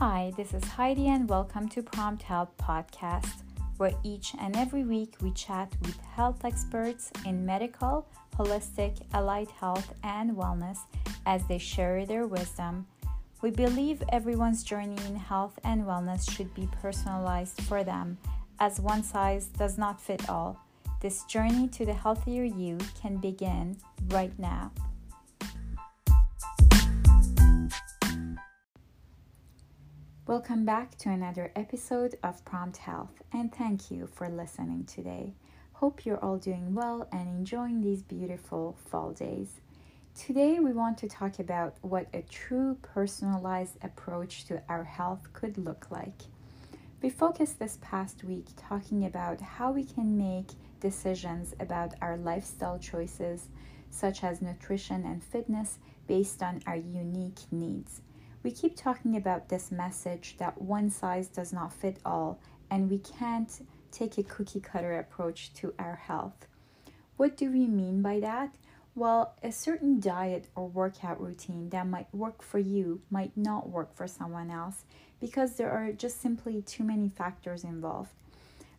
Hi, this is Heidi, and welcome to Prompt Health Podcast, where each and every week we chat with health experts in medical, holistic, allied health, and wellness as they share their wisdom. We believe everyone's journey in health and wellness should be personalized for them, as one size does not fit all. This journey to the healthier you can begin right now. Welcome back to another episode of Prompt Health, and thank you for listening today. Hope you're all doing well and enjoying these beautiful fall days. Today, we want to talk about what a true personalized approach to our health could look like. We focused this past week talking about how we can make decisions about our lifestyle choices, such as nutrition and fitness, based on our unique needs. We keep talking about this message that one size does not fit all, and we can't take a cookie cutter approach to our health. What do we mean by that? Well, a certain diet or workout routine that might work for you might not work for someone else because there are just simply too many factors involved.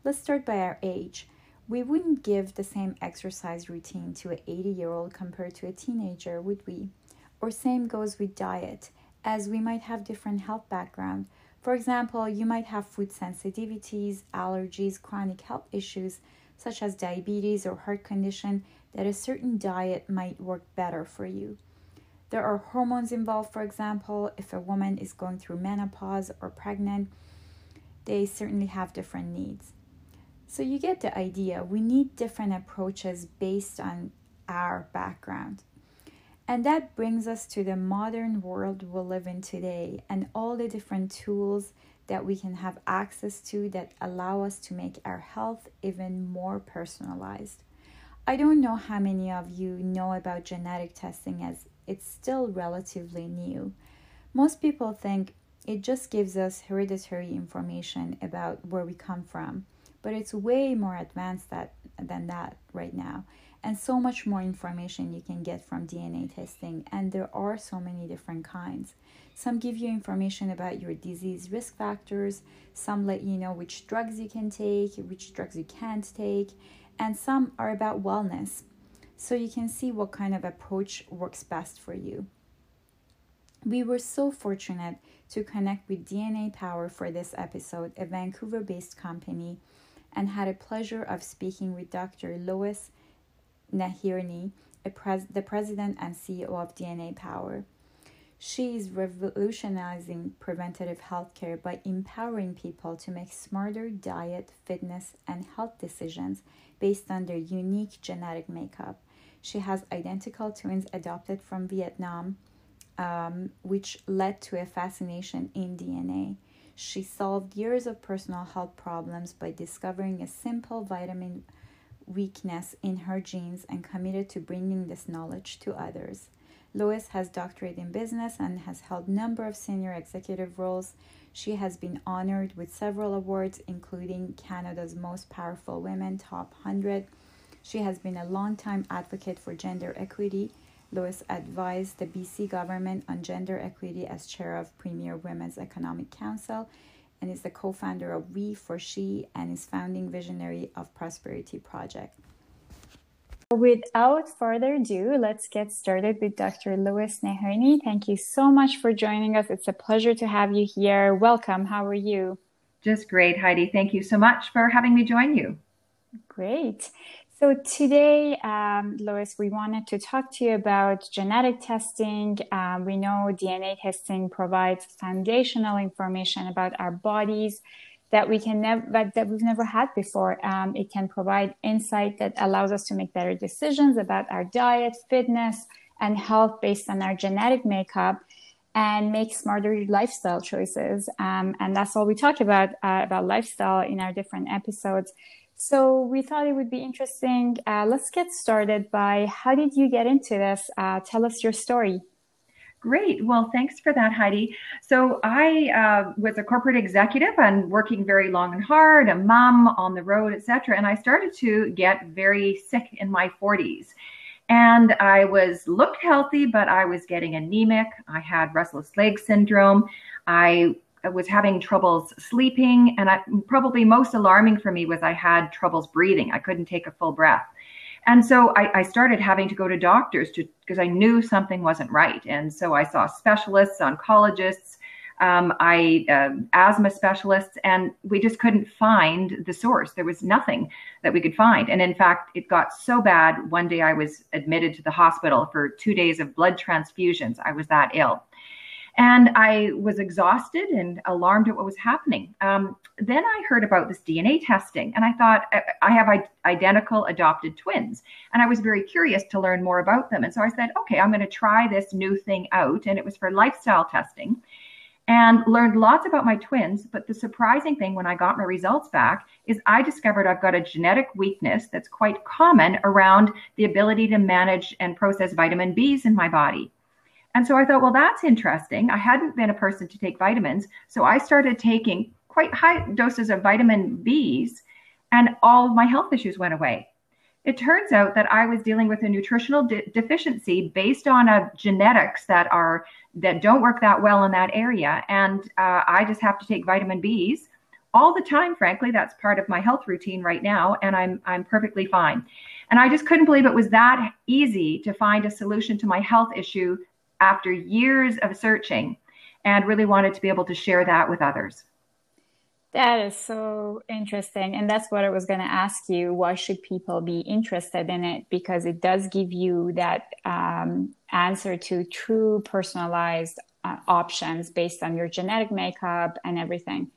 Let's start by our age. We wouldn't give the same exercise routine to an 80 year old compared to a teenager, would we? Or same goes with diet as we might have different health background. For example, you might have food sensitivities, allergies, chronic health issues such as diabetes or heart condition that a certain diet might work better for you. There are hormones involved, for example, if a woman is going through menopause or pregnant, they certainly have different needs. So you get the idea. We need different approaches based on our background. And that brings us to the modern world we live in today and all the different tools that we can have access to that allow us to make our health even more personalized. I don't know how many of you know about genetic testing as it's still relatively new. Most people think it just gives us hereditary information about where we come from, but it's way more advanced that, than that right now and so much more information you can get from DNA testing. And there are so many different kinds. Some give you information about your disease risk factors, some let you know which drugs you can take, which drugs you can't take, and some are about wellness. So you can see what kind of approach works best for you. We were so fortunate to connect with DNA Power for this episode, a Vancouver based company, and had a pleasure of speaking with Dr. Lois Nahirney, pres- the president and CEO of DNA Power. She is revolutionizing preventative healthcare by empowering people to make smarter diet, fitness, and health decisions based on their unique genetic makeup. She has identical twins adopted from Vietnam, um, which led to a fascination in DNA. She solved years of personal health problems by discovering a simple vitamin weakness in her genes and committed to bringing this knowledge to others. Lois has doctorate in business and has held number of senior executive roles. She has been honored with several awards including Canada's Most Powerful Women Top 100. She has been a long-time advocate for gender equity. Lois advised the BC government on gender equity as chair of Premier Women's Economic Council and is the co founder of We for She and is founding visionary of Prosperity Project. Without further ado, let's get started with Dr. Lois Nahirney. Thank you so much for joining us. It's a pleasure to have you here. Welcome. How are you? Just great, Heidi. Thank you so much for having me join you. Great. So today, um, Lois, we wanted to talk to you about genetic testing. Um, we know DNA testing provides foundational information about our bodies that we can never that, we've never had before. Um, it can provide insight that allows us to make better decisions about our diet, fitness, and health based on our genetic makeup and make smarter lifestyle choices. Um, and that's all we talk about uh, about lifestyle in our different episodes. So we thought it would be interesting. Uh, let's get started by how did you get into this? Uh, tell us your story. Great. Well, thanks for that, Heidi. So I uh, was a corporate executive and working very long and hard, a mom on the road, etc. And I started to get very sick in my 40s. And I was looked healthy, but I was getting anemic. I had restless leg syndrome. I was having troubles sleeping. And I, probably most alarming for me was I had troubles breathing. I couldn't take a full breath. And so I, I started having to go to doctors to because I knew something wasn't right. And so I saw specialists, oncologists, um, I uh, asthma specialists, and we just couldn't find the source. There was nothing that we could find. And in fact, it got so bad. One day I was admitted to the hospital for two days of blood transfusions. I was that ill. And I was exhausted and alarmed at what was happening. Um, then I heard about this DNA testing, and I thought I have identical adopted twins. And I was very curious to learn more about them. And so I said, okay, I'm going to try this new thing out. And it was for lifestyle testing and learned lots about my twins. But the surprising thing when I got my results back is I discovered I've got a genetic weakness that's quite common around the ability to manage and process vitamin Bs in my body. And so I thought, well, that's interesting. I hadn't been a person to take vitamins. So I started taking quite high doses of vitamin Bs, and all of my health issues went away. It turns out that I was dealing with a nutritional de- deficiency based on a genetics that are that don't work that well in that area, and uh, I just have to take vitamin Bs all the time. Frankly, that's part of my health routine right now, and I'm I'm perfectly fine. And I just couldn't believe it was that easy to find a solution to my health issue after years of searching and really wanted to be able to share that with others. That is so interesting. And that's what I was going to ask you. Why should people be interested in it? Because it does give you that um, answer to true personalized uh, options based on your genetic makeup and everything.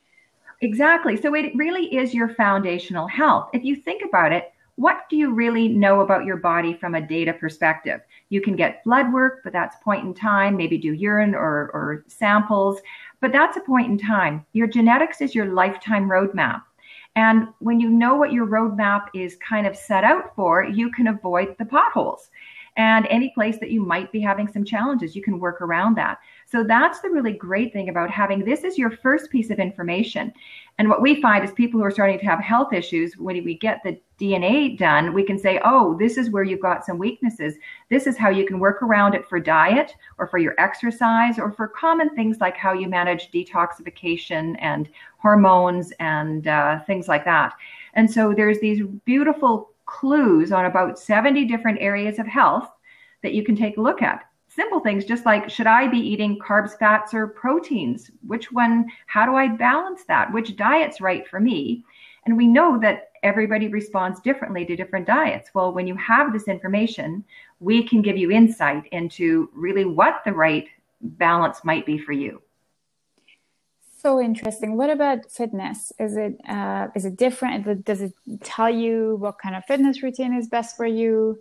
Exactly. So it really is your foundational health. If you think about it, what do you really know about your body from a data perspective? You can get blood work, but that's point in time, maybe do urine or, or samples, but that's a point in time. Your genetics is your lifetime roadmap. And when you know what your roadmap is kind of set out for, you can avoid the potholes. And any place that you might be having some challenges, you can work around that. So that's the really great thing about having this is your first piece of information. And what we find is people who are starting to have health issues, when we get the DNA done, we can say, oh, this is where you've got some weaknesses. This is how you can work around it for diet or for your exercise or for common things like how you manage detoxification and hormones and uh, things like that. And so there's these beautiful clues on about 70 different areas of health that you can take a look at simple things just like should I be eating carbs, fats, or proteins? Which one, how do I balance that? Which diet's right for me? And we know that everybody responds differently to different diets. Well, when you have this information, we can give you insight into really what the right balance might be for you. So interesting. What about fitness? Is it uh, is it different? Does it tell you what kind of fitness routine is best for you?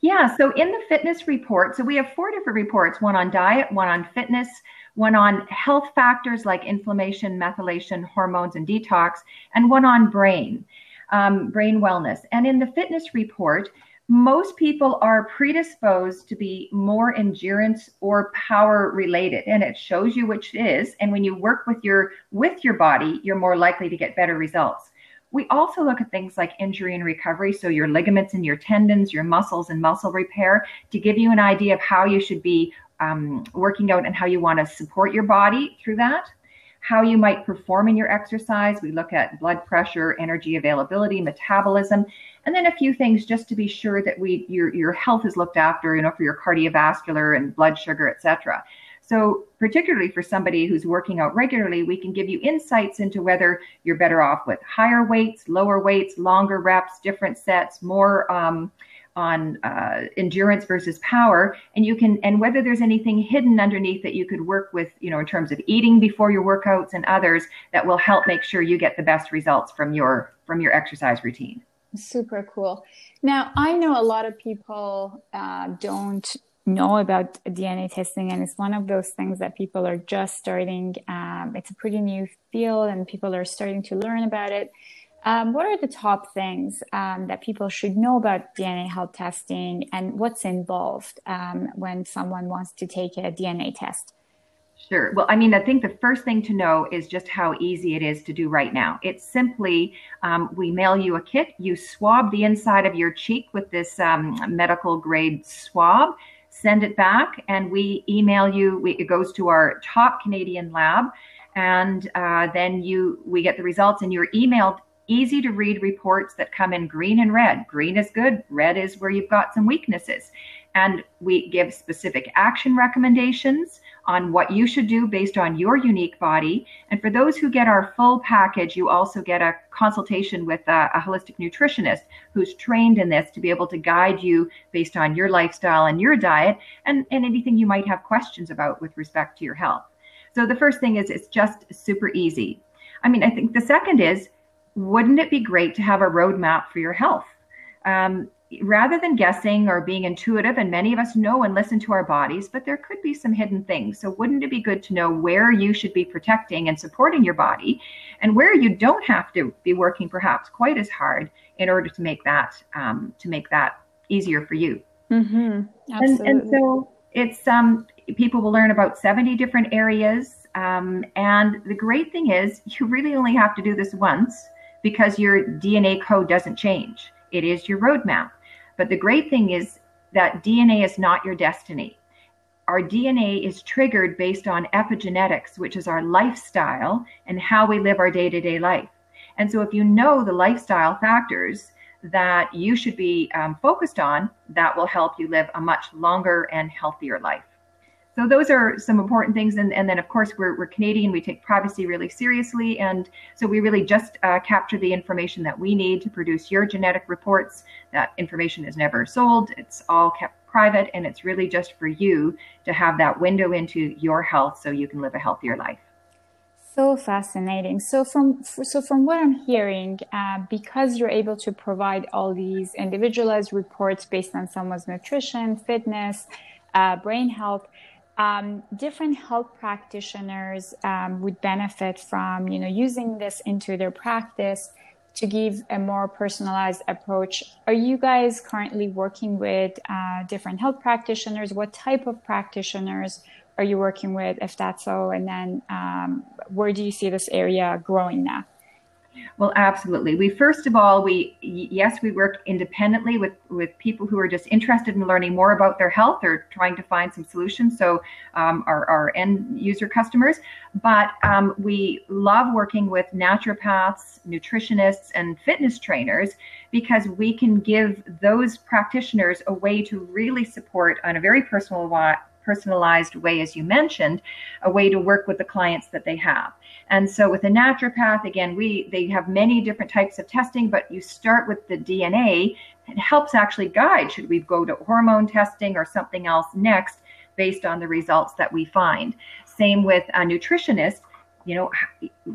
Yeah, so in the fitness report, so we have four different reports one on diet, one on fitness, one on health factors like inflammation, methylation, hormones, and detox, and one on brain, um, brain wellness. And in the fitness report, most people are predisposed to be more endurance or power related and it shows you which is and when you work with your with your body you're more likely to get better results we also look at things like injury and recovery, so your ligaments and your tendons, your muscles and muscle repair, to give you an idea of how you should be um, working out and how you want to support your body through that. How you might perform in your exercise. We look at blood pressure, energy availability, metabolism, and then a few things just to be sure that we your your health is looked after, you know, for your cardiovascular and blood sugar, etc. So, particularly for somebody who's working out regularly, we can give you insights into whether you're better off with higher weights, lower weights, longer reps, different sets, more um, on uh, endurance versus power, and you can and whether there's anything hidden underneath that you could work with, you know, in terms of eating before your workouts and others that will help make sure you get the best results from your from your exercise routine. Super cool. Now I know a lot of people uh, don't know about DNA testing, and it's one of those things that people are just starting. Um, it's a pretty new field, and people are starting to learn about it. Um, what are the top things um, that people should know about DNA health testing, and what's involved um, when someone wants to take a DNA test? Sure. Well, I mean, I think the first thing to know is just how easy it is to do right now. It's simply um, we mail you a kit, you swab the inside of your cheek with this um, medical grade swab send it back, and we email you. We, it goes to our top Canadian lab, and uh, then you we get the results, and you're emailed easy to read reports that come in green and red. Green is good, red is where you've got some weaknesses. And we give specific action recommendations on what you should do based on your unique body. And for those who get our full package, you also get a consultation with a, a, holistic nutritionist who's trained in this to be able to guide you based on your lifestyle and your diet and, and anything you might have questions about with respect to your health. So the first thing is it's just super easy. I mean, I think the second is wouldn't it be great to have a roadmap for your health? Um, rather than guessing or being intuitive, and many of us know and listen to our bodies, but there could be some hidden things. So, wouldn't it be good to know where you should be protecting and supporting your body and where you don't have to be working perhaps quite as hard in order to make that um, to make that easier for you? Mm-hmm. And, and, so it's um, people will learn about 70 different areas. Um, and the great thing is, you really only have to do this once because your DNA code doesn't change. It is your roadmap. But the great thing is that DNA is not your destiny. Our DNA is triggered based on epigenetics, which is our lifestyle and how we live our day to day life. And so, if you know the lifestyle factors that you should be um, focused on, that will help you live a much longer and healthier life. So those are some important things. And, and then, of course, we're, we're Canadian. We take privacy really seriously. And so we really just uh, capture the information that we need to produce your genetic reports. That information is never sold. It's all kept private. And it's really just for you to have that window into your health so you can live a healthier life. So fascinating. So from so from what I'm hearing, uh, because you're able to provide all these individualized reports based on someone's nutrition, fitness, uh, brain health, um, different health practitioners um, would benefit from you know using this into their practice to give a more personalized approach. Are you guys currently working with uh, different health practitioners? What type of practitioners are you working with if that's so? And then um, where do you see this area growing now well, absolutely. We first of all, we yes, we work independently with with people who are just interested in learning more about their health or trying to find some solutions. So um, our our end user customers, but um, we love working with naturopaths, nutritionists, and fitness trainers because we can give those practitioners a way to really support on a very personal personalized way, as you mentioned, a way to work with the clients that they have. And so with a naturopath, again, we they have many different types of testing, but you start with the DNA. It helps actually guide should we go to hormone testing or something else next based on the results that we find. Same with a nutritionist. You know,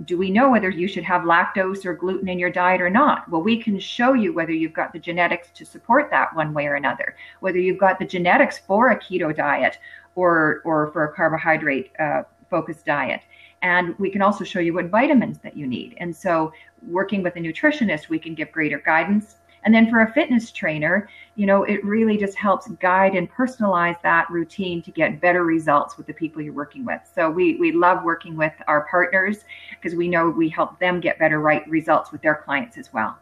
do we know whether you should have lactose or gluten in your diet or not? Well, we can show you whether you've got the genetics to support that one way or another, whether you've got the genetics for a keto diet or or for a carbohydrate uh, focused diet. And we can also show you what vitamins that you need. And so, working with a nutritionist, we can give greater guidance. And then for a fitness trainer, you know, it really just helps guide and personalize that routine to get better results with the people you're working with. So we we love working with our partners because we know we help them get better right results with their clients as well.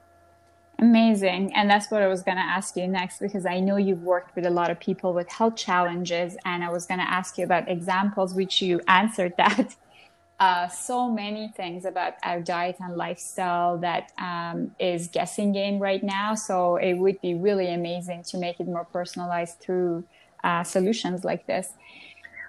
Amazing. And that's what I was going to ask you next because I know you've worked with a lot of people with health challenges. And I was going to ask you about examples, which you answered that. Uh, so many things about our diet and lifestyle that um, is guessing game right now. So it would be really amazing to make it more personalized through uh, solutions like this.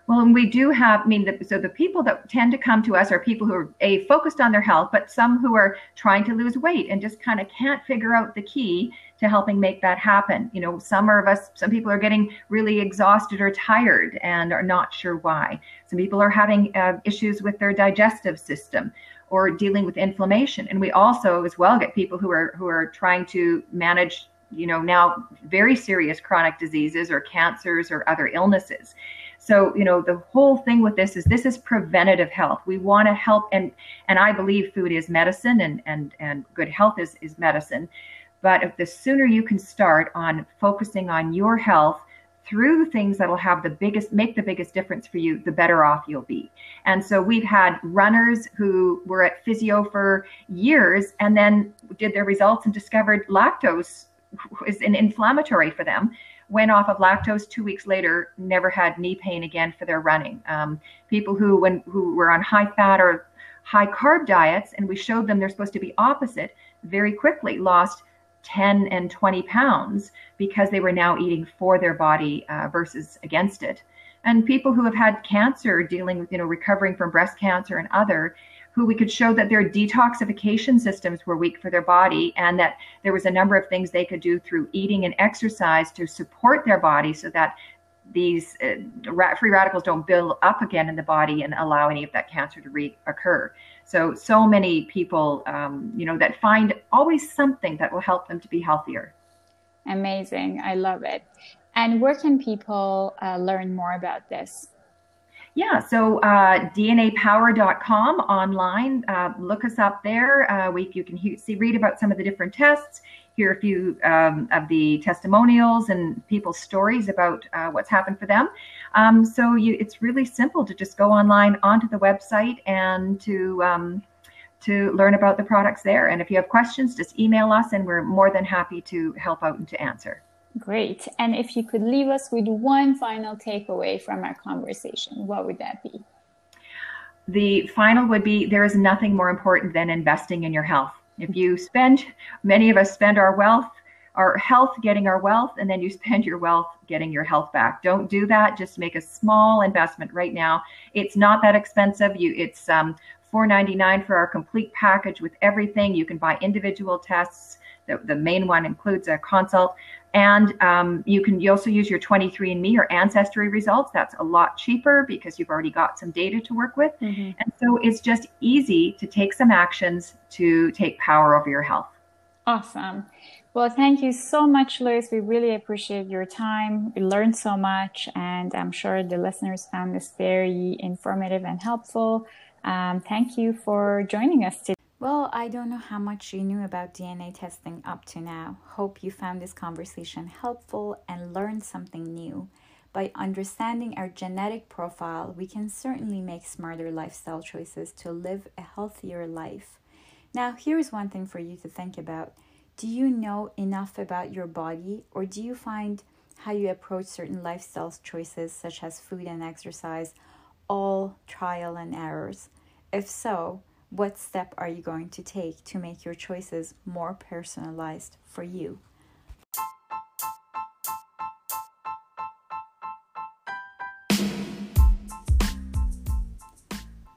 Well, and we do have, I mean, the, so the people that tend to come to us are people who are a focused on their health, but some who are trying to lose weight and just kind of can't figure out the key to helping make that happen. You know, some of us, some people are getting really exhausted or tired and are not sure why. Some people are having uh, issues with their digestive system or dealing with inflammation. And we also, as well, get people who are who are trying to manage, you know, now very serious chronic diseases or cancers or other illnesses. So, you know, the whole thing with this is this is preventative health. We want to help and and I believe food is medicine and and and good health is is medicine. But if the sooner you can start on focusing on your health through the things that'll have the biggest make the biggest difference for you the better off you'll be and so we've had runners who were at physio for years and then did their results and discovered lactose is an inflammatory for them went off of lactose two weeks later never had knee pain again for their running. Um, people who when who were on high fat or high carb diets and we showed them they're supposed to be opposite very quickly lost 10 and 20 pounds because they were now eating for their body uh, versus against it. And people who have had cancer dealing with you know recovering from breast cancer and other who we could show that their detoxification systems were weak for their body and that there was a number of things they could do through eating and exercise to support their body so that these uh, free radicals don't build up again in the body and allow any of that cancer to reoccur. So, so many people, um, you know, that find always something that will help them to be healthier. Amazing. I love it. And where can people uh, learn more about this? Yeah, so uh, DNApower.com online. Uh, look us up there. Uh, we, you can he- see, read about some of the different tests, hear a few um, of the testimonials and people's stories about uh, what's happened for them. Um, so you, it's really simple to just go online onto the website and to um, to learn about the products there. And if you have questions, just email us, and we're more than happy to help out and to answer. Great. And if you could leave us with one final takeaway from our conversation, what would that be? The final would be there is nothing more important than investing in your health. If you spend, many of us spend our wealth, our health getting our wealth, and then you spend your wealth getting your health back. Don't do that. Just make a small investment right now. It's not that expensive. You, it's um, $4.99 for our complete package with everything. You can buy individual tests. The, the main one includes a consult. And um, you can you also use your 23andMe or Ancestry results. That's a lot cheaper because you've already got some data to work with. Mm-hmm. And so it's just easy to take some actions to take power over your health. Awesome. Well, thank you so much, Lois. We really appreciate your time. We learned so much, and I'm sure the listeners found this very informative and helpful. Um, thank you for joining us today. Well, I don't know how much you knew about DNA testing up to now. Hope you found this conversation helpful and learned something new. By understanding our genetic profile, we can certainly make smarter lifestyle choices to live a healthier life. Now, here's one thing for you to think about Do you know enough about your body, or do you find how you approach certain lifestyle choices, such as food and exercise, all trial and errors? If so, what step are you going to take to make your choices more personalized for you?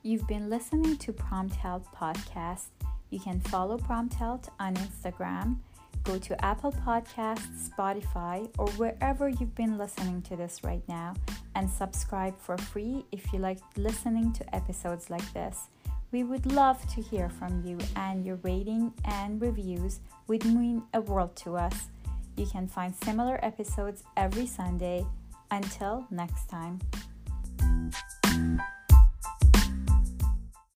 You've been listening to Prompt Health Podcast. You can follow Prompt Health on Instagram. Go to Apple Podcasts, Spotify, or wherever you've been listening to this right now and subscribe for free if you like listening to episodes like this. We would love to hear from you, and your rating and reviews would mean a world to us. You can find similar episodes every Sunday. Until next time.